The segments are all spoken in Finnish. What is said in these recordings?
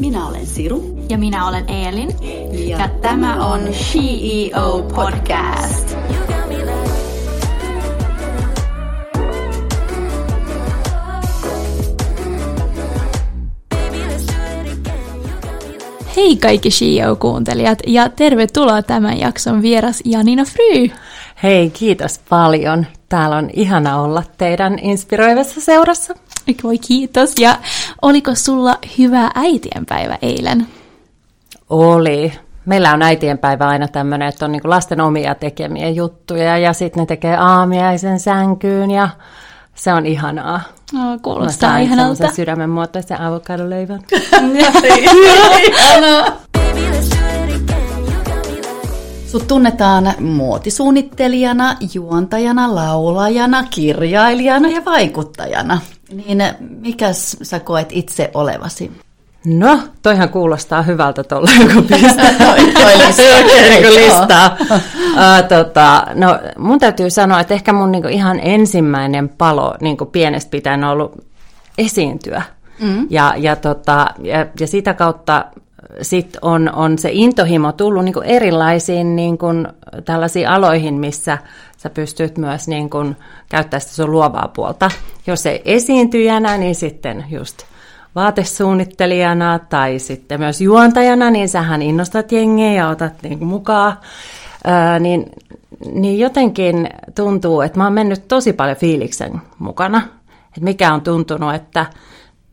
Minä olen Siru. Ja minä olen Eelin. Ja, ja tämä on CEO Podcast. Hei kaikki CEO-kuuntelijat ja tervetuloa tämän jakson vieras Janina Fry. Hei, kiitos paljon. Täällä on ihana olla teidän inspiroivassa seurassa. Voi kiitos. Ja oliko sulla hyvä äitienpäivä eilen? Oli. Meillä on äitienpäivä aina tämmöinen, että on niinku lasten omia tekemiä juttuja ja sitten ne tekee aamiaisen sänkyyn ja se on ihanaa. No, kuulostaa Mä ihanalta. Mä sydämen muotoisen avokadoleivän. Sut tunnetaan muotisuunnittelijana, juontajana, laulajana, kirjailijana ja vaikuttajana. Niin mikäs sä koet itse olevasi? No, toihan kuulostaa hyvältä tuolla, kun pistää toi, toi listaa. listaa. uh, tota, no, mun täytyy sanoa, että ehkä mun niinku ihan ensimmäinen palo niinku pienestä pitäen on ollut esiintyä. Mm. Ja, ja, tota, ja, ja sitä kautta sit on, on se intohimo tullut niin kuin erilaisiin niin kuin tällaisiin aloihin, missä sä pystyt myös niin kuin käyttämään sitä sun luovaa puolta. Jos ei esiintyjänä, niin sitten just vaatesuunnittelijana tai sitten myös juontajana, niin sähän innostat jengiä ja otat niin kuin mukaan. Ää, niin, niin jotenkin tuntuu, että mä oon mennyt tosi paljon fiiliksen mukana. Että mikä on tuntunut, että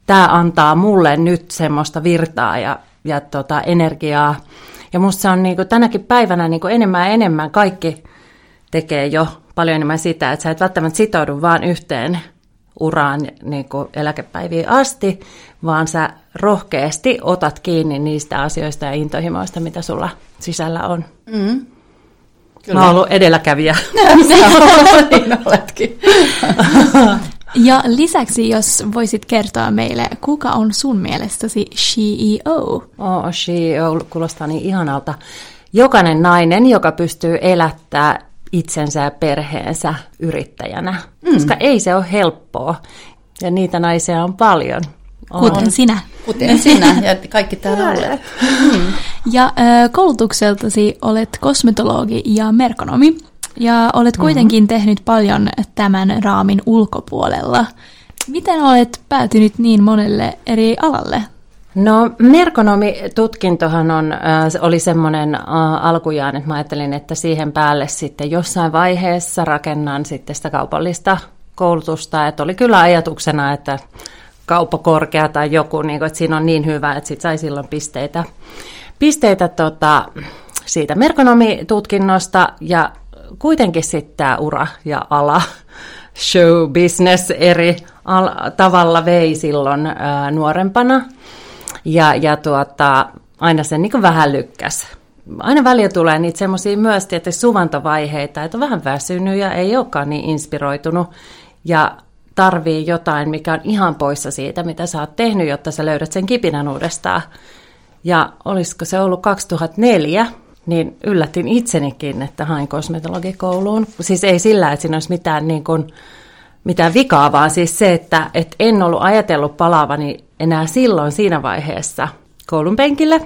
tämä antaa mulle nyt semmoista virtaa ja ja tota, energiaa. Ja musta se on niin kuin, tänäkin päivänä niin kuin enemmän ja enemmän kaikki tekee jo paljon enemmän sitä, että sä et välttämättä sitoudu vaan yhteen uraan niin kuin eläkepäiviin asti, vaan sä rohkeasti otat kiinni niistä asioista ja intohimoista, mitä sulla sisällä on. Mm. Kyllä. Mä oon ollut edelläkävijä. niin oletkin. Ja lisäksi, jos voisit kertoa meille, kuka on sun mielestäsi CEO? Oh, CEO kuulostaa niin ihanalta. Jokainen nainen, joka pystyy elättää itsensä ja perheensä yrittäjänä, mm. koska ei se ole helppoa. Ja niitä naisia on paljon. On. Kuten sinä. Kuten sinä ja kaikki täällä olet. Mm. Ja koulutukseltasi olet kosmetologi ja merkonomi. Ja olet mhm. kuitenkin mm-hmm. tehnyt paljon tämän raamin ulkopuolella. Miten olet päätynyt niin monelle eri alalle? No merkonomitutkintohan on, äh, oli semmoinen äh, alkujaan, että mä ajattelin, että siihen päälle sitten jossain vaiheessa rakennan sitten sitä kaupallista koulutusta. Että oli kyllä ajatuksena, että kauppakorkea tai joku, niin kuin, että siinä on niin hyvä, että sit sai silloin pisteitä, pisteitä tota, siitä merkonomitutkinnosta ja kuitenkin sitten tämä ura ja ala, show business eri al- tavalla vei silloin ää, nuorempana. Ja, ja tuota, aina se niin vähän lykkäs. Aina välillä tulee niitä semmoisia myös tietysti suvantovaiheita, että on vähän väsynyt ja ei olekaan niin inspiroitunut. Ja tarvii jotain, mikä on ihan poissa siitä, mitä sä oot tehnyt, jotta sä löydät sen kipinän uudestaan. Ja olisiko se ollut 2004, niin yllätin itsenikin, että hain kosmetologikouluun. Siis ei sillä, että siinä olisi mitään, niin kuin, mitään vikaa, vaan siis se, että, että en ollut ajatellut palaavani enää silloin siinä vaiheessa koulun penkille.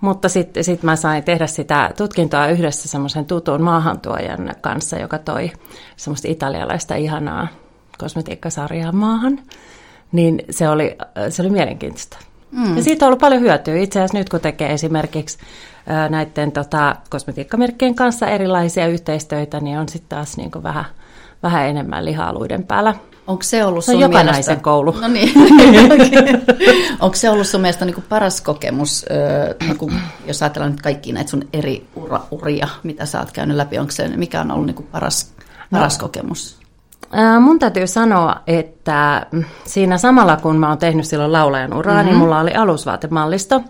Mutta sitten sit mä sain tehdä sitä tutkintoa yhdessä semmoisen tutun maahantuojan kanssa, joka toi semmoista italialaista ihanaa kosmetiikkasarjaa maahan. Niin se oli, se oli mielenkiintoista. Mm. Ja siitä on ollut paljon hyötyä. Itse asiassa nyt kun tekee esimerkiksi näiden tota, kosmetiikkamerkkien kanssa erilaisia yhteistöitä, niin on sitten taas niin kuin vähän, vähän enemmän liha-aluiden päällä. Onko se ollut sun no, mielestä... koulu. No niin. Onko se ollut sun mielestä niin paras kokemus, niin kuin, jos ajatellaan nyt kaikki näitä sun eri ura, uria, mitä sä oot käynyt läpi, onko se, mikä on ollut niin paras, paras no. kokemus? Mun täytyy sanoa, että siinä samalla kun mä oon tehnyt silloin laulajan uraa, niin mm-hmm. niin mulla oli alusvaatemallisto.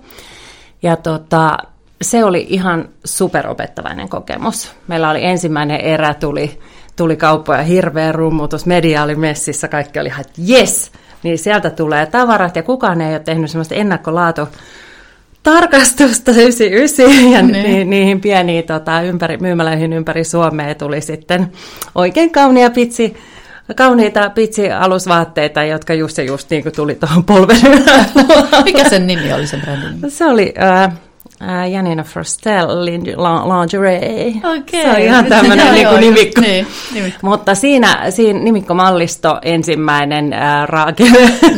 Ja tota, se oli ihan superopettavainen kokemus. Meillä oli ensimmäinen erä, tuli, tuli kauppoja hirveä rummutus, media oli messissä, kaikki oli ihan, että yes, niin sieltä tulee tavarat ja kukaan ei ole tehnyt sellaista ennakkolaatu tarkastusta 99 ja niin. niihin pieniin tota, ympäri, myymälöihin ympäri Suomea tuli sitten oikein kaunia pitsi kauniita pitsi-alusvaatteita, jotka just ja just niin kuin tuli tuohon polven Mikä sen nimi oli sen brändin? Se oli äh, äh, Janina Frostel Lingerie. Okei. Se on ihan tämmöinen niin kuin nimikko. Niin, nimikko. Mutta siinä, siinä nimikkomallisto ensimmäinen äh, raake.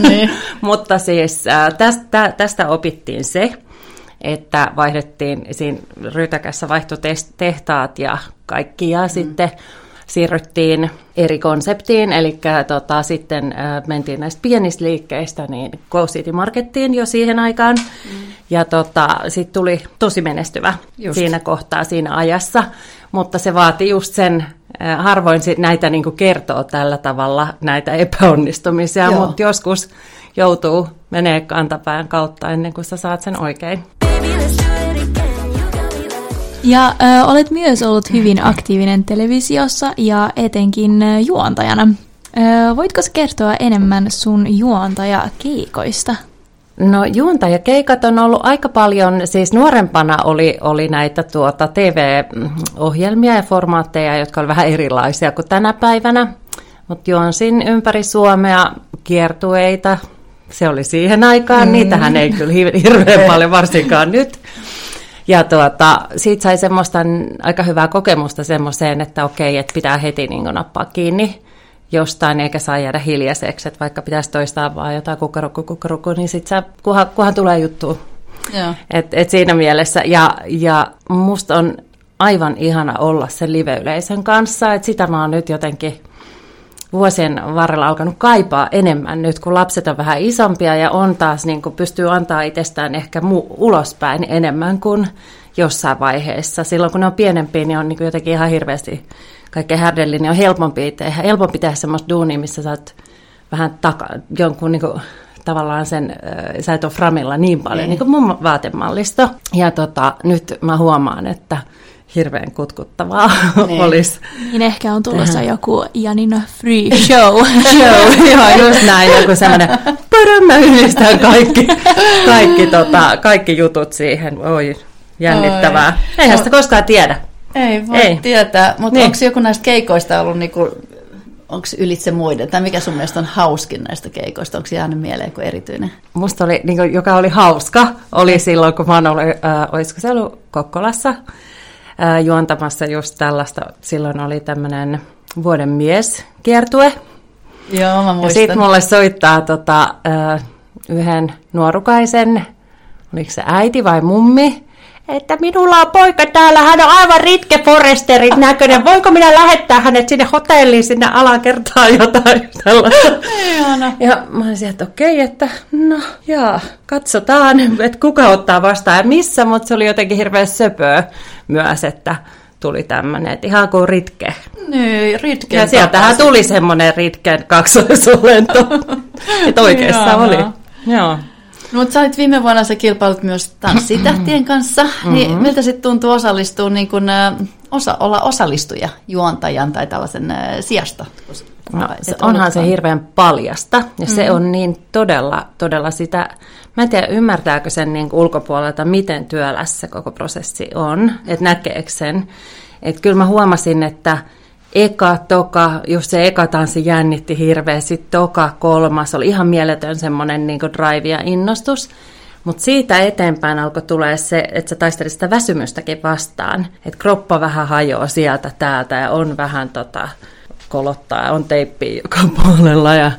Niin. Mutta siis äh, tästä, tästä opittiin se, että vaihdettiin, siinä Rytäkässä vaihtui tehtaat ja kaikki, ja mm. sitten siirryttiin eri konseptiin, eli tota, sitten äh, mentiin näistä pienistä liikkeistä niin Close City Markettiin jo siihen aikaan, mm. ja tota, sitten tuli tosi menestyvä just. siinä kohtaa, siinä ajassa, mutta se vaati just sen, äh, harvoin sit näitä niin kuin kertoo tällä tavalla, näitä epäonnistumisia, mutta joskus joutuu menee kantapään kautta ennen kuin sä saat sen oikein. Ja äh, olet myös ollut hyvin aktiivinen televisiossa ja etenkin juontajana. Äh, voitko kertoa enemmän sun juontajakeikoista? No juontajakeikat on ollut aika paljon, siis nuorempana oli, oli näitä tuota TV-ohjelmia ja formaatteja, jotka olivat vähän erilaisia kuin tänä päivänä. Mutta juonsin ympäri Suomea kiertueita, se oli siihen aikaan, mm. niitähän ei kyllä hirveän paljon varsinkaan nyt. Ja tuota, siitä sai semmoista aika hyvää kokemusta semmoiseen, että okei, että pitää heti niin nappaa kiinni jostain, eikä saa jäädä hiljaiseksi, että vaikka pitäisi toistaa vaan jotain kukkarukku, kukkarukku, niin sitten kunhan, kunhan tulee juttu. Et, et siinä mielessä, ja, ja musta on aivan ihana olla sen live-yleisön kanssa, että sitä mä oon nyt jotenkin vuosien varrella alkanut kaipaa enemmän nyt, kun lapset on vähän isompia ja on taas niin kuin pystyy antaa itsestään ehkä mu- ulospäin enemmän kuin jossain vaiheessa. Silloin kun ne on pienempiä, niin on niin kuin jotenkin ihan hirveästi kaikkein härdellinen, niin on helpompi tehdä, helpompi tehdä semmoista duunia, missä sä oot vähän taka, jonkun niin kuin, tavallaan sen, äh, sä et ole framilla niin paljon, niin, niin kuin mun vaatemallisto. Ja tota, nyt mä huomaan, että hirveän kutkuttavaa niin. olisi. Niin ehkä on tulossa Tähän. joku Janina Free Show. show, joo, just näin, joku semmoinen, mä yhdistän kaikki, kaikki, tota, kaikki jutut siihen, oi, jännittävää. Oi. Eihän sitä koskaan tiedä. Ei voi Ei. tietää, mutta niin. onko joku näistä keikoista ollut niinku, onko ylitse muiden, tai mikä sun mielestä on hauskin näistä keikoista, onko jäänyt mieleen joku erityinen? Musta oli, niin kuin, joka oli hauska, oli silloin, kun mä oon ollut, äh, olisiko se ollut Kokkolassa, ää, juontamassa just tällaista. Silloin oli tämmöinen vuoden mies kiertue. Joo, mä muistan. Ja sitten mulle soittaa tota, ää, yhden nuorukaisen, oliko se äiti vai mummi, että minulla on poika täällä, hän on aivan Ritke Foresterin näköinen. Voinko minä lähettää hänet sinne hotelliin, sinne alakertaan jotain tällaista? Ja mä olisin, että okei, että no jaa, katsotaan, että kuka ottaa vastaan ja missä, mutta se oli jotenkin hirveän söpöä myös, että tuli tämmöinen, että ihan kuin Ritke. Niin, Ritke. Ja sieltähän tuli semmoinen Ritken kaksoisolento, että oikeassa oli. Joo. No, mutta sä olit viime vuonna sä kilpailut myös tanssitähtien kanssa, mm-hmm. niin miltä sitten tuntuu osallistua, niin kun, osa, olla osallistuja juontajan tai tällaisen äh, sijasta? No, se, onhan se hirveän paljasta ja mm-hmm. se on niin todella, todella sitä, mä en tiedä ymmärtääkö sen niin ulkopuolelta, miten työlässä koko prosessi on, että näkeekö sen. Että kyllä mä huomasin, että eka, toka, just se eka tanssi jännitti hirveästi, sitten toka, kolmas, oli ihan mieletön semmoinen niin drive ja innostus. Mutta siitä eteenpäin alkoi tulee se, että sä taistelit sitä väsymystäkin vastaan. Että kroppa vähän hajoaa sieltä täältä ja on vähän tota, kolottaa, on teippi joka puolella ja, ja,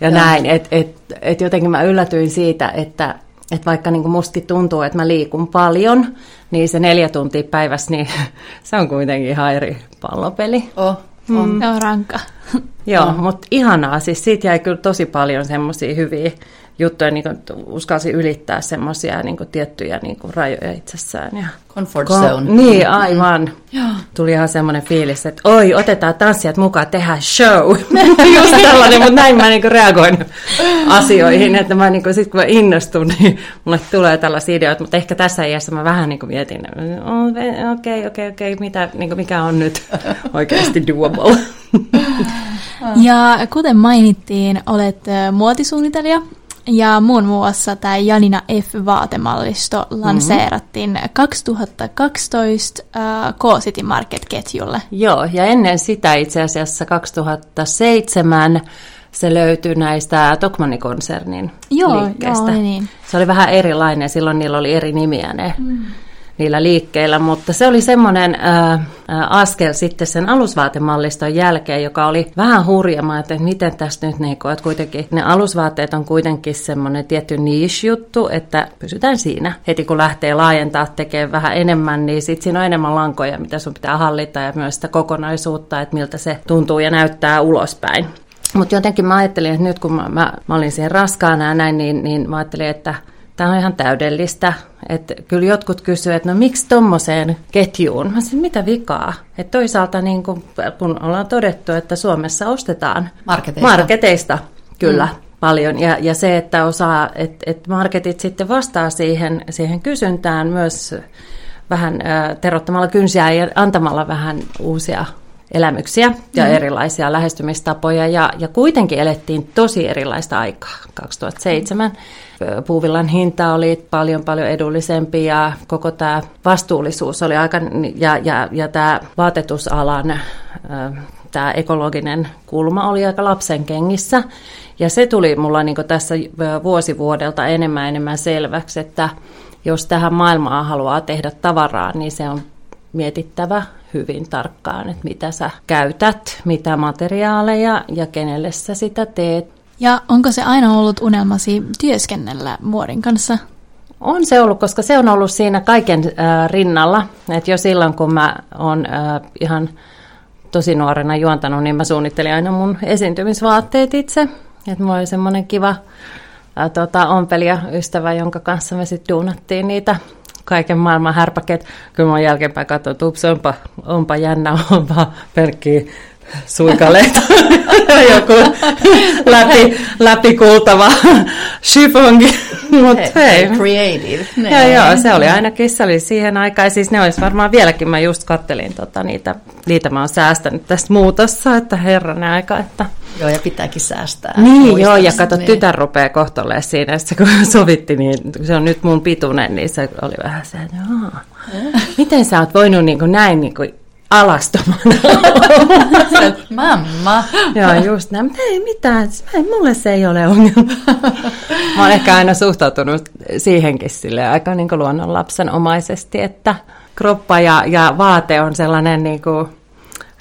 ja. näin. Että et, et jotenkin mä yllätyin siitä, että et vaikka niin mustakin tuntuu, että mä liikun paljon, niin se neljä tuntia päivässä, niin se on kuitenkin ihan eri pallopeli. Oh, on. Mm. Se on rankka. Joo, oh. mutta ihanaa. Siis siitä jäi kyllä tosi paljon semmoisia hyviä juttuja, niin kuin, uskalsi ylittää semmoisia niin tiettyjä niin kuin, rajoja itsessään. Ja Comfort zone. Niin, aivan. Mm. Tuli ihan semmoinen fiilis, että oi, otetaan tanssijat mukaan, tehdään show. Just tällainen, mutta näin mä niin kuin, reagoin asioihin, että mä niin kuin, sit kun mä innostun, niin mulle tulee tällaisia ideoita, mutta ehkä tässä iässä mä vähän niin kuin mietin, okei, okei, okei, mitä, niin mikä on nyt oikeasti doable. ja kuten mainittiin, olet muotisuunnitelija ja muun muassa tämä Janina F-vaatemallisto lanseerattiin mm-hmm. 2012 äh, K-City Market-ketjulle. Joo, ja ennen sitä itse asiassa 2007 se löytyi näistä Tokmanni-konsernin joo, liikkeestä. Joo, niin. Se oli vähän erilainen, silloin niillä oli eri nimiä ne. Mm niillä liikkeillä, mutta se oli semmoinen äh, askel sitten sen alusvaatemalliston jälkeen, joka oli vähän hurjama, että miten tästä nyt, niin että kuitenkin ne alusvaatteet on kuitenkin semmoinen tietty niche-juttu, että pysytään siinä. Heti kun lähtee laajentaa tekemään vähän enemmän, niin sitten siinä on enemmän lankoja, mitä sun pitää hallita ja myös sitä kokonaisuutta, että miltä se tuntuu ja näyttää ulospäin. Mutta jotenkin mä ajattelin, että nyt kun mä, mä, mä olin siihen raskaana ja näin, niin, niin mä ajattelin, että tämä on ihan täydellistä. Että kyllä jotkut kysyvät, että no miksi tuommoiseen ketjuun? Mä sanoin, mitä vikaa? Että toisaalta niin kun, kun ollaan todettu, että Suomessa ostetaan marketeista, marketeista kyllä. Mm paljon. Ja, ja se, että osaa, että et marketit sitten vastaa siihen, siihen kysyntään myös vähän äh, terottamalla kynsiä ja antamalla vähän uusia elämyksiä ja mm. erilaisia lähestymistapoja. Ja, ja kuitenkin elettiin tosi erilaista aikaa 2007. Puuvillan hinta oli paljon paljon edullisempi ja koko tämä vastuullisuus oli aika, ja, ja, ja tämä vaatetusalan tämä ekologinen kulma oli aika lapsen kengissä. Ja se tuli mulla niin tässä vuosi vuodelta enemmän enemmän selväksi, että jos tähän maailmaan haluaa tehdä tavaraa, niin se on mietittävä hyvin tarkkaan, että mitä sä käytät, mitä materiaaleja ja kenelle sä sitä teet. Ja onko se aina ollut unelmasi työskennellä muodin kanssa? On se ollut, koska se on ollut siinä kaiken äh, rinnalla. Et jo silloin, kun mä oon äh, ihan tosi nuorena juontanut, niin mä suunnittelin aina mun esiintymisvaatteet itse. Et mulla oli semmoinen kiva äh, tota, ompelija ystävä, jonka kanssa me sitten duunattiin niitä kaiken maailman härpäkeet. Kyllä mä jälkeenpäin katsoin, että ups, onpa, onpa jännä, onpa pelkkiä suikaleita, joku läpi, läpikultava chifongi. Mut hei. Creative. Ja joo, se oli ainakin, se oli siihen aikaan, siis ne olisi varmaan vieläkin, mä just kattelin tota, niitä, niitä mä oon säästänyt tästä muutossa, että herran aika, että... Joo, ja pitääkin säästää. Niin, joo, ja kato, niin. tytär rupeaa kohtolleen siinä, että kun sovitti, niin se on nyt mun pituinen, niin se oli vähän se, että miten sä oot voinut niin kuin näin niin kuin alastomana. Mamma. Joo, just näin. Mutta ei mitään, mulle se ei ole ongelma. Mä oon ehkä aina suhtautunut siihenkin sille aika niin kuin luonnonlapsenomaisesti, että kroppa ja, ja vaate on sellainen niin kuin,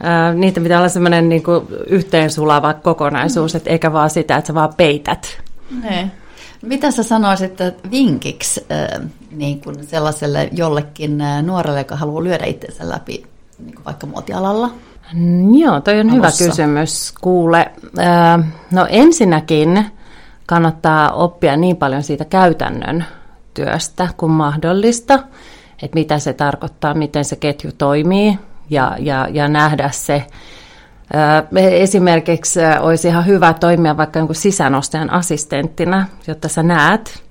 ää, niitä pitää olla sellainen niin yhteensulava kokonaisuus, mm. että eikä vaan sitä, että sä vaan peität. Ne. Mitä sä sanoisit että vinkiksi niin kuin sellaiselle jollekin nuorelle, joka haluaa lyödä itsensä läpi niin kuin vaikka muotialalla? Mm, joo, toi on alussa. hyvä kysymys. Kuule, no ensinnäkin kannattaa oppia niin paljon siitä käytännön työstä kuin mahdollista, että mitä se tarkoittaa, miten se ketju toimii ja, ja, ja nähdä se. Esimerkiksi olisi ihan hyvä toimia vaikka jonkun sisäänostajan assistenttina, jotta sä näet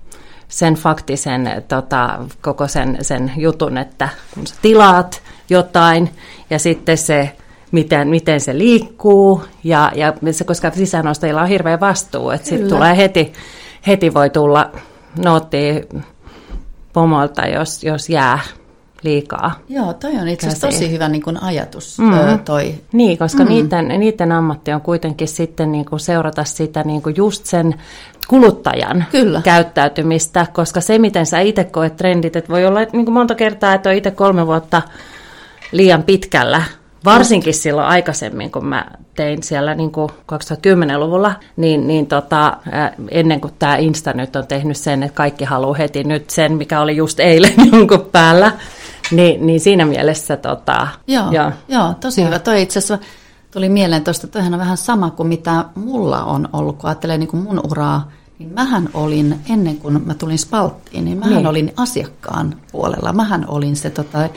sen faktisen tota, koko sen, sen jutun, että kun sä tilaat, jotain ja sitten se, miten, miten se liikkuu ja, ja se, koska sisäänostajilla on hirveä vastuu, että sitten tulee heti, heti voi tulla nootti pomolta, jos, jos jää liikaa. Joo, toi on itse asiassa tosi hyvä niin kuin ajatus. Mm. Toi. Niin, koska mm. niiden, niiden ammatti on kuitenkin sitten niin kuin seurata sitä niin kuin just sen kuluttajan Kyllä. käyttäytymistä, koska se, miten sä itse koet trendit, että voi olla niin kuin monta kertaa, että on itse kolme vuotta liian pitkällä, varsinkin silloin aikaisemmin, kun mä tein siellä niin kuin 2010-luvulla, niin, niin tota, ennen kuin tämä Insta nyt on tehnyt sen, että kaikki haluaa heti nyt sen, mikä oli just eilen jonkun päällä, niin, niin siinä mielessä... Tota, joo, joo. joo, tosi joo. hyvä. Toi itse asiassa tuli mieleen tuosta, toihan on vähän sama kuin mitä mulla on ollut, kun ajattelee niin kuin mun uraa, niin mähän olin, ennen kuin mä tulin spalttiin, niin mähän niin. olin asiakkaan puolella. Mähän olin se tota,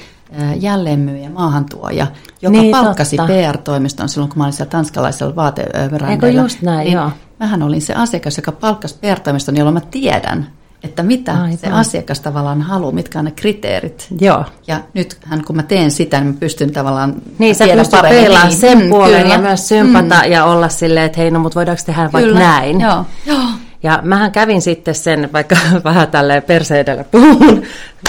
jälleenmyyjä, maahantuoja, joka niin, palkkasi totta. PR-toimiston silloin, kun mä olin siellä tanskalaisella vaatebrändeillä. just näin, niin joo. Mähän olin se asiakas, joka palkkasi PR-toimiston, jolloin mä tiedän, että mitä Aivan. se asiakas tavallaan haluaa, mitkä on ne kriteerit. Joo. Ja nythän kun mä teen sitä, niin mä pystyn tavallaan Niin, sä pystyt peilaamaan sen puolen ja myös sympata mm. ja olla silleen, että hei, no mutta voidaanko tehdä kyllä. vaikka näin. Joo. Joo. Ja mähän kävin sitten sen, vaikka vähän tälleen perseidellä puhun,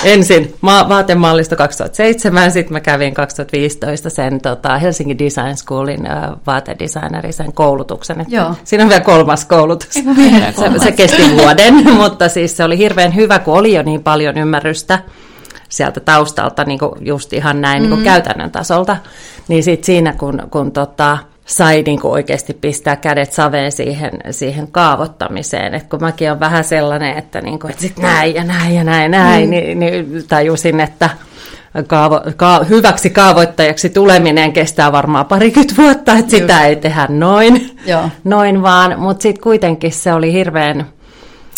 ensin ma- vaatemallista 2007, sitten mä kävin 2015 sen tota, Helsingin Design Schoolin äh, vaatedesignerin sen koulutuksen. Että Joo. Siinä on vielä kolmas koulutus. Vielä se, kolmas. se kesti vuoden, mutta siis se oli hirveän hyvä, kun oli jo niin paljon ymmärrystä sieltä taustalta niin kuin just ihan näin niin kuin käytännön tasolta. Niin sitten siinä, kun, kun tota, sai niin kuin oikeasti pistää kädet saveen siihen, siihen kaavoittamiseen. Et kun mäkin on vähän sellainen, että, niin kuin, että sit näin ja näin ja näin, näin mm. niin, niin tajusin, että kaavo, ka, hyväksi kaavoittajaksi tuleminen kestää varmaan parikymmentä vuotta, että sitä ei tehdä noin, Joo. noin vaan. Mutta sitten kuitenkin se oli hirveän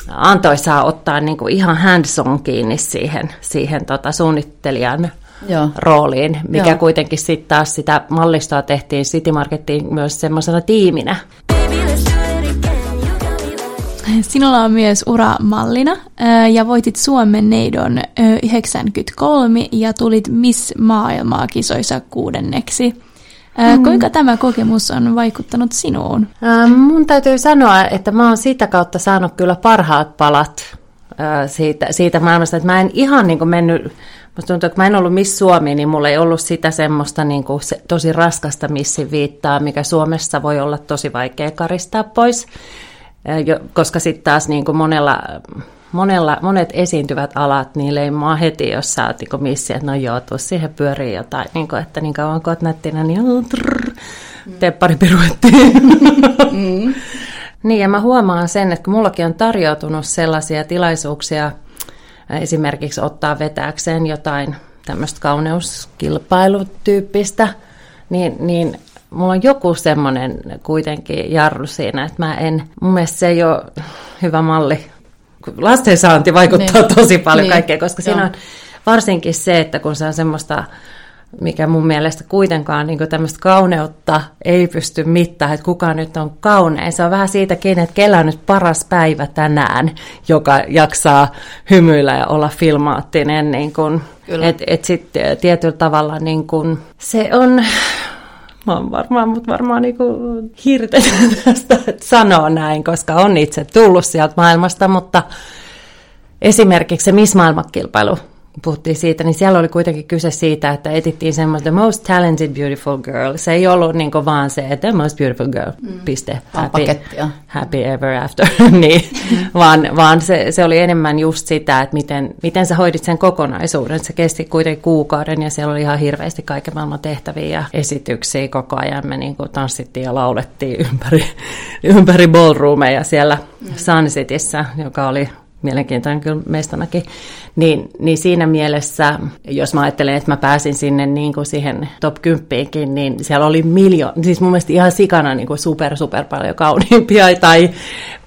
antoisaa ottaa niin kuin ihan hands on kiinni siihen, siihen tota suunnittelijan Joo. rooliin, mikä Joo. kuitenkin sitten taas sitä mallistoa tehtiin City Marketiin myös semmoisena tiiminä. Sinulla on myös ura mallina ja voitit Suomen neidon ö, 93 ja tulit Miss Maailmaa kisoissa kuudenneksi. Kuinka tämä kokemus on vaikuttanut sinuun? Ähm, Mun täytyy sanoa, että mä oon sitä kautta saanut kyllä parhaat palat äh, siitä, siitä maailmasta, että mä en ihan niin kuin mennyt, musta tuntuu, että mä en ollut Miss Suomi, niin mulla ei ollut sitä semmoista niin kuin se, tosi raskasta missin viittaa, mikä Suomessa voi olla tosi vaikea karistaa pois, koska sitten taas niin kuin monella, monella, monet esiintyvät alat, niin leimaa heti, jos sä oot niin missi, että no joo, tuu siihen pyörii jotain, niin kuin, että niin kauan kun oot nättinä, niin joo, trrr, tee pari piruettia. Mm. Niin, ja mä huomaan sen, että kun mullakin on tarjoutunut sellaisia tilaisuuksia, esimerkiksi ottaa vetääkseen jotain tämmöistä kauneuskilpailutyyppistä, niin, niin mulla on joku semmoinen kuitenkin jarru siinä, että mä en, mun mielestä se ei ole hyvä malli. Lasten saanti vaikuttaa Niin. tosi paljon Niin, kaikkeen, koska siinä joo. on varsinkin se, että kun se on semmoista mikä mun mielestä kuitenkaan niin tämmöistä kauneutta ei pysty mittaamaan, että kuka nyt on kaunein. Se on vähän siitäkin, että kellä on nyt paras päivä tänään, joka jaksaa hymyillä ja olla filmaattinen. Niin Kyllä. et, et sitten tietyllä tavalla niin kun, se on... Mä oon varmaan, mutta varmaan niin hirten tästä, että sanoo näin, koska on itse tullut sieltä maailmasta, mutta esimerkiksi se Miss Maailmakilpailu, puhuttiin siitä, niin siellä oli kuitenkin kyse siitä, että etittiin semmoista the most talented beautiful girl. Se ei ollut niin vaan se, että the most beautiful girl, mm. piste, happy, happy ever after, niin, mm. vaan, vaan se, se oli enemmän just sitä, että miten, miten sä hoidit sen kokonaisuuden. Se kesti kuitenkin kuukauden ja siellä oli ihan hirveästi kaiken maailman tehtäviä ja esityksiä koko ajan. Me niin tanssittiin ja laulettiin ympäri, ympäri ballroomeja siellä mm. Sun Cityssä, joka oli mielenkiintoinen kyllä meistanakin, niin, niin siinä mielessä, jos mä ajattelen, että mä pääsin sinne niin kuin siihen top 10 niin siellä oli miljoona, siis mun mielestä ihan sikana niin kuin super, super paljon kauniimpia tai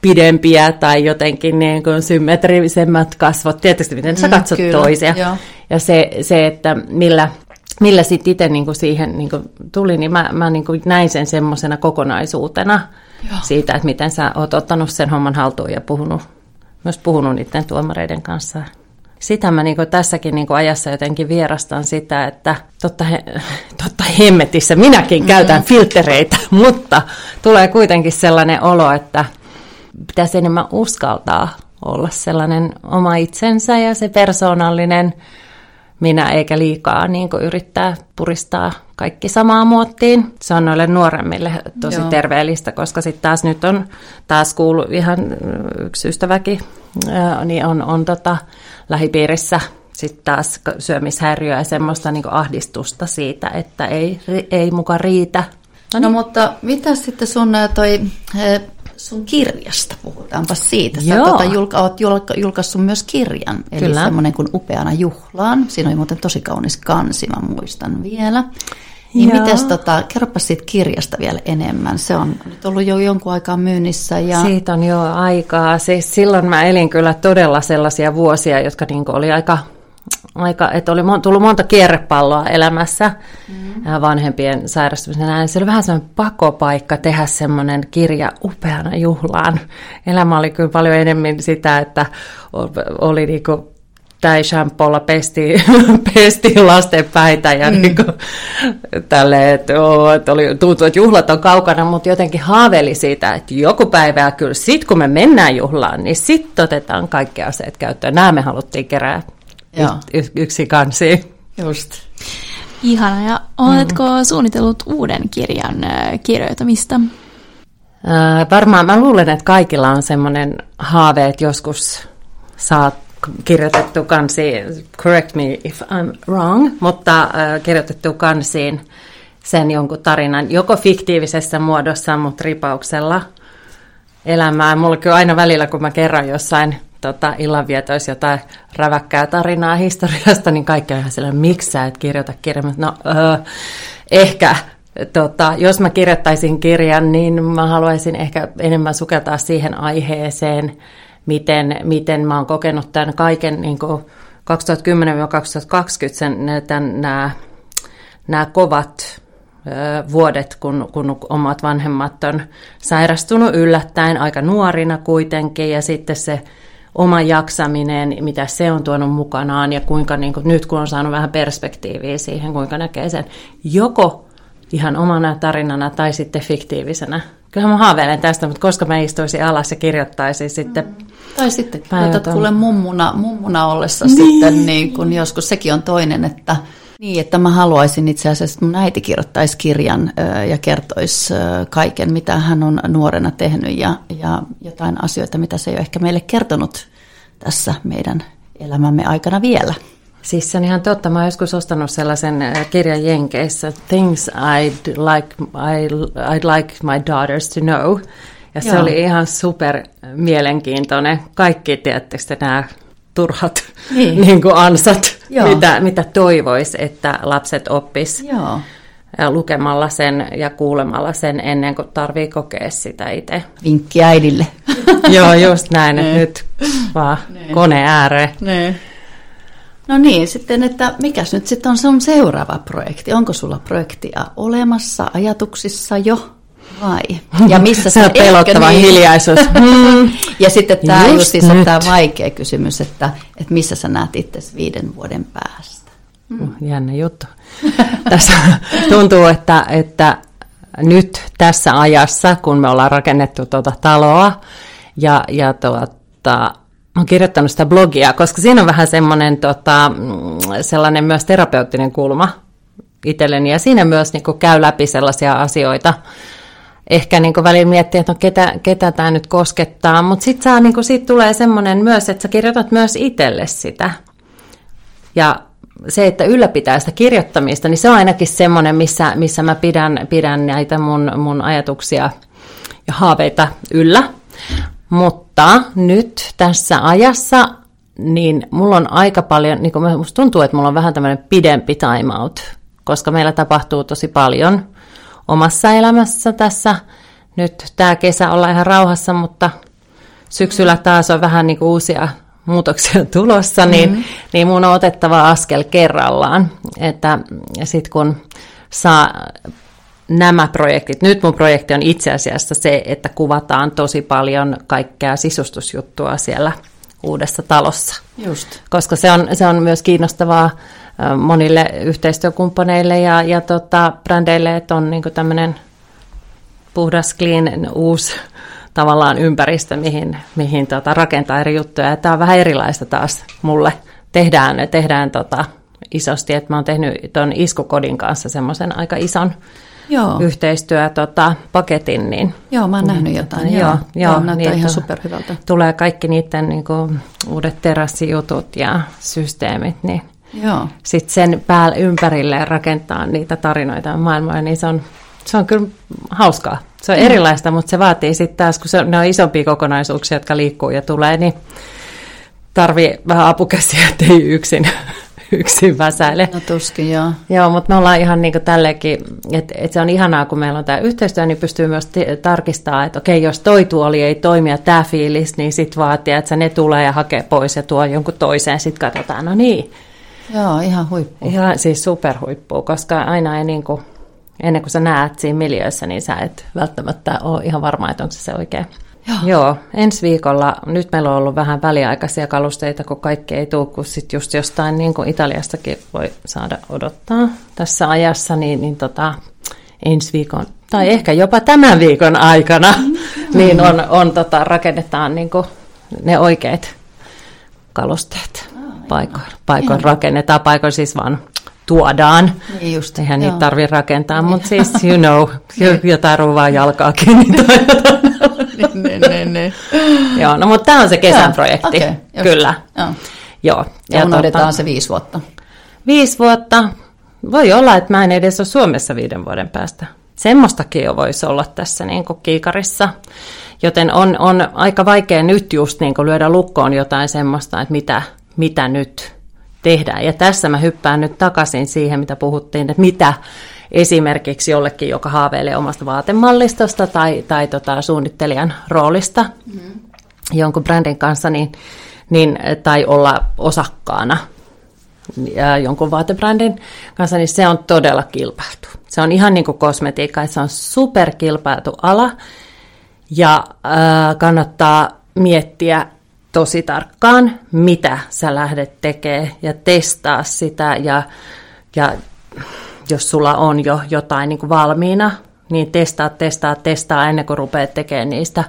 pidempiä tai jotenkin niin kuin symmetrisemmät kasvot. Tietysti miten sä Mm, katsot kyllä, toisia. joo. Ja se, se että millä, millä sitten itse niin kuin siihen niin kuin tuli, niin mä, mä niin kuin näin sen semmoisena kokonaisuutena Joo. siitä, että miten sä oot ottanut sen homman haltuun ja puhunut, myös puhunut niiden tuomareiden kanssa. Sitä mä niin tässäkin niin ajassa jotenkin vierastan sitä, että totta, he, totta hemmetissä minäkin mm-hmm. käytän filtereitä, mutta tulee kuitenkin sellainen olo, että pitäisi enemmän uskaltaa olla sellainen oma itsensä ja se persoonallinen minä, eikä liikaa niin yrittää puristaa kaikki samaa muottiin. Se on noille nuoremmille tosi Joo. terveellistä, koska sitten taas nyt on taas kuullut ihan yksi ystäväkin, ää, niin on, on tota, lähipiirissä sitten taas syömishäiriöä ja semmoista niin ahdistusta siitä, että ei, ei muka riitä. No, no mutta mitä sitten sun ä, toi, sun kirjasta, puhutaanpa siitä. Sä Joo. tota, julka, oot julka, julkaissut myös kirjan, eli Kyllä. semmoinen kuin Upeana juhlaan. Siinä oli muuten tosi kaunis kansi, mä muistan vielä. Niin Joo. mites, tota, kerropa siitä kirjasta vielä enemmän. Se on nyt ollut jo jonkun aikaa myynnissä. Ja... Siitä on jo aikaa. Siis silloin mä elin kyllä todella sellaisia vuosia, jotka niin oli aika, aika että oli mon- tullut monta kierrepalloa elämässä mm. vanhempien sairastumisen näin. Se oli vähän semmoinen pakopaikka tehdä semmoinen kirja upeana juhlaan. Elämä oli kyllä paljon enemmän sitä, että oli niinku tai shampoolla pestiin, pestiin lasten päitä ja mm. niin kuin, tälle, että, oo, että oli, tuntuu, että juhlat on kaukana, mutta jotenkin haaveili siitä, että joku päivä kyllä sit kun me mennään juhlaan, niin sitten otetaan kaikki aseet käyttöön. Nämä me haluttiin kerää y- y- yksi kansi. Just. Ihana. Ja oletko mm. suunnitellut uuden kirjan kirjoitamista? Äh, varmaan mä luulen, että kaikilla on semmoinen haave, että joskus saat kirjoitettu kansi, correct me if I'm wrong, mutta äh, kirjoitettu kansiin sen jonkun tarinan, joko fiktiivisessä muodossa, mutta ripauksella elämää. Mulla kyllä aina välillä, kun mä kerran jossain tota, illanvietoissa jotain räväkkää tarinaa historiasta, niin kaikki on ihan sellainen, miksi sä et kirjoita kirjaa? No, öö, ehkä Tota, jos mä kirjoittaisin kirjan, niin mä haluaisin ehkä enemmän sukeltaa siihen aiheeseen, miten, miten mä oon kokenut tämän kaiken niin 2010-2020 sen, tämän, nämä, nämä kovat vuodet, kun, kun omat vanhemmat on sairastunut yllättäen aika nuorina kuitenkin, ja sitten se oma jaksaminen, mitä se on tuonut mukanaan, ja kuinka niin kuin, nyt kun on saanut vähän perspektiiviä siihen, kuinka näkee sen joko ihan omana tarinana tai sitten fiktiivisenä. Kyllähän mä haaveilen tästä, mutta koska mä istuisin alas ja kirjoittaisin sitten... Mm. Tai sitten kirjoitat kuule mummuna, mummuna ollessa niin. sitten, niin kun joskus sekin on toinen, että niin, että mä haluaisin itse asiassa, että mun äiti kirjoittaisi kirjan ja kertoisi kaiken, mitä hän on nuorena tehnyt ja, ja jotain asioita, mitä se ei ole ehkä meille kertonut tässä meidän elämämme aikana vielä. Siis se on ihan totta. Mä oon joskus ostanut sellaisen kirjan Jenkeissä, Things I'd like, I'd like my daughters to know. Ja se Joo. oli ihan super mielenkiintoinen. Kaikki, tiedättekö nämä turhat niin. niin kuin ansat, mitä, mitä toivoisi, että lapset oppis Joo. lukemalla sen ja kuulemalla sen ennen kuin tarvii kokea sitä itse. Vinkki äidille. Joo, just näin, että nyt vaan kone ääreen. Ne. No niin, sitten, että mikäs nyt sitten on sun seuraava projekti? Onko sulla projektia olemassa ajatuksissa jo? Vai? Ja missä se on pelottava niin. hiljaisuus. Mm. ja sitten tämä just, just tämä vaikea kysymys, että, että missä sä näet itse viiden vuoden päästä? Mm. Jännä juttu. Tässä tuntuu, että, että nyt tässä ajassa, kun me ollaan rakennettu tuota taloa ja, ja tuota, oon kirjoittanut sitä blogia, koska siinä on vähän semmoinen tota, sellainen myös terapeuttinen kulma itselleni. Ja siinä myös niin kuin, käy läpi sellaisia asioita. Ehkä niin välillä miettii, että no, ketä, ketä tämä nyt koskettaa. Mutta sitten niin siitä tulee semmoinen myös, että sä kirjoitat myös itselle sitä. Ja se, että ylläpitää sitä kirjoittamista, niin se on ainakin semmoinen, missä, missä mä pidän, pidän näitä mun, mun ajatuksia ja haaveita yllä. Mutta nyt tässä ajassa, niin mulla on aika paljon, niin kuin musta tuntuu, että mulla on vähän tämmöinen pidempi timeout, koska meillä tapahtuu tosi paljon omassa elämässä tässä. Nyt tämä kesä ollaan ihan rauhassa, mutta syksyllä taas on vähän niin kuin uusia muutoksia tulossa, niin, mm-hmm. niin mun on otettava askel kerrallaan. Että sitten kun saa nämä projektit, nyt mun projekti on itse asiassa se, että kuvataan tosi paljon kaikkea sisustusjuttua siellä uudessa talossa. Just. Koska se on, se on myös kiinnostavaa monille yhteistyökumppaneille ja, ja tota, brändeille, että on niin tämmöinen puhdas, clean, uusi tavallaan ympäristö, mihin, mihin tota, rakentaa eri juttuja. Tämä on vähän erilaista taas mulle. Tehdään, tehdään tota, isosti, että mä oon tehnyt tuon iskukodin kanssa semmoisen aika ison joo. yhteistyöpaketin. Tota, niin, joo, mä oon nähnyt jotain. Joo, joo, joo näyttää niin, ihan superhyvältä. Tulee kaikki niiden niin kuin, uudet terassijutut ja systeemit, niin sitten sen päälle ympärille rakentaa niitä tarinoita maailmoja, niin se on, se on kyllä hauskaa. Se on mm. erilaista, mutta se vaatii sitten taas, kun se, ne on isompia kokonaisuuksia, jotka liikkuu ja tulee, niin tarvii vähän apukäsiä, ettei yksin yksin väsäile. No tuskin, joo. Joo, mutta me ollaan ihan niin kuin tälleenkin, että, että se on ihanaa, kun meillä on tämä yhteistyö, niin pystyy myös t- tarkistamaan, että okei, jos toi tuoli ei toimi ja tämä fiilis, niin sitten vaatii, että ne tulee ja hakee pois ja tuo jonkun toiseen, sitten katsotaan, no niin. Joo, ihan huippu. Ihan siis superhuippu, koska aina ei niin kuin, ennen kuin sä näet siinä miljöissä, niin sä et välttämättä ole ihan varma, että onko se se oikea Joo. Joo, ensi viikolla, nyt meillä on ollut vähän väliaikaisia kalusteita, kun kaikki ei tule, kun sitten just jostain niin kuin Italiastakin voi saada odottaa tässä ajassa, niin, niin tota, ensi viikon, tai ehkä jopa tämän viikon aikana, mm. niin on, on tota, rakennetaan niin kuin ne oikeat kalusteet paikoin. Paikoin rakennetaan, paikoin siis vaan tuodaan. Niin just, Eihän joo. niitä tarvitse rakentaa, niin. mutta siis you know, jotain ruvaa jalkaakin. Niin ne, ne, ne. Joo, no mutta tämä on se kesän projekti, okay, kyllä. Joo. Joo. Ja, ja unohdetaan tota, se viisi vuotta. Viisi vuotta. Voi olla, että mä en edes ole Suomessa viiden vuoden päästä. Semmoistakin jo voisi olla tässä niin kuin kiikarissa. Joten on, on aika vaikea nyt just niin kuin lyödä lukkoon jotain semmoista, että mitä, mitä nyt tehdään. Ja tässä mä hyppään nyt takaisin siihen, mitä puhuttiin, että mitä esimerkiksi jollekin, joka haaveilee omasta vaatemallistosta tai, tai tota, suunnittelijan roolista mm-hmm. jonkun brändin kanssa, niin, niin, tai olla osakkaana ja jonkun vaatebrändin kanssa, niin se on todella kilpailtu. Se on ihan niin kuin kosmetiikka, että se on superkilpailtu ala ja äh, kannattaa miettiä tosi tarkkaan, mitä sä lähdet tekemään ja testaa sitä ja, ja jos sulla on jo jotain niin kuin valmiina, niin testaa, testaa, testaa ennen kuin rupeat tekemään niistä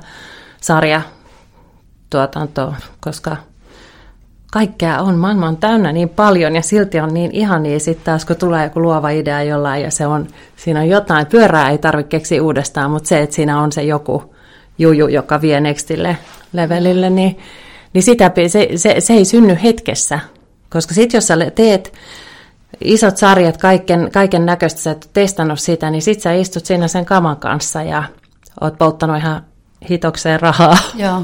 sarjatuotantoa, koska kaikkea on, maailma on täynnä niin paljon ja silti on niin ihania sitten taas, kun tulee joku luova idea jollain ja se on, siinä on jotain, pyörää ei tarvitse keksiä uudestaan, mutta se, että siinä on se joku juju, joka vie nextille levelille, niin, niin sitä, se, se, se ei synny hetkessä, koska sitten jos sä teet isot sarjat, kaiken, kaiken näköistä, sä et testannut sitä, niin sit sä istut siinä sen kaman kanssa ja oot polttanut ihan hitokseen rahaa. Joo.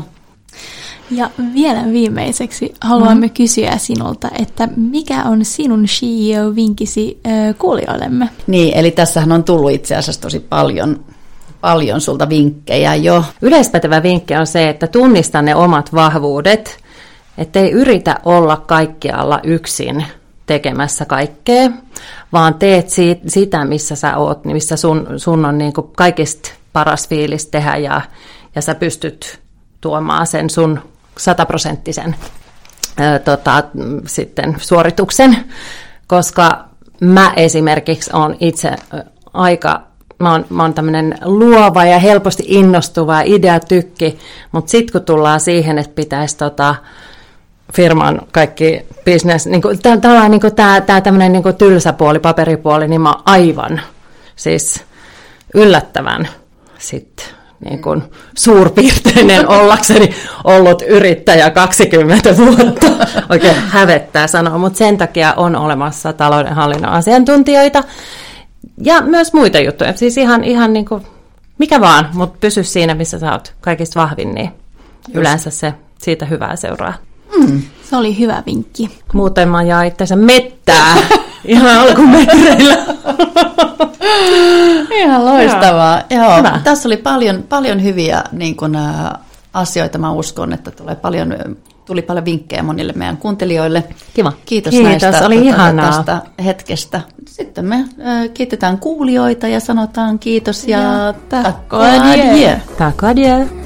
Ja vielä viimeiseksi haluamme mm. kysyä sinulta, että mikä on sinun CEO-vinkisi äh, kuulijoillemme? Niin, eli tässähän on tullut itse asiassa tosi paljon, paljon sulta vinkkejä jo. Yleispätevä vinkki on se, että tunnista ne omat vahvuudet, ettei yritä olla kaikkialla yksin tekemässä kaikkea, vaan teet siitä, sitä, missä sä oot, missä sun, sun on niin kaikista paras fiilis tehdä ja, ja sä pystyt tuomaan sen sun sataprosenttisen tota, sitten suorituksen, koska mä esimerkiksi on itse aika, mä oon, mä oon tämmöinen luova ja helposti innostuva ideatykki, mutta sitten kun tullaan siihen, että pitäisi tota, firman kaikki business, niin kuin, tämä niin kuin, tämä, tämä tämmöinen niin kuin tylsä puoli, paperipuoli, niin mä oon aivan siis yllättävän sitten niin kuin suurpiirteinen ollakseni ollut yrittäjä 20 vuotta. Oikein hävettää sanoa, mutta sen takia on olemassa taloudenhallinnon asiantuntijoita ja myös muita juttuja. Siis ihan, ihan niin kuin, mikä vaan, mutta pysy siinä, missä sä oot kaikista vahvin, niin Just. yleensä se siitä hyvää seuraa. Mm, se oli hyvä vinkki. Muuten mä jaa itseänsä mettää ihan alkumetreillä. ihan loistavaa. Joo. Joo. Tässä oli paljon, paljon hyviä niin kun, ä, asioita. Mä uskon, että tulee paljon, tuli paljon vinkkejä monille meidän kuuntelijoille. Kiva. Kiitos, Kiitos näistä, oli ihanaa. tästä hetkestä. Sitten me ä, kiitetään kuulijoita ja sanotaan kiitos ja, ja. Takko adieu.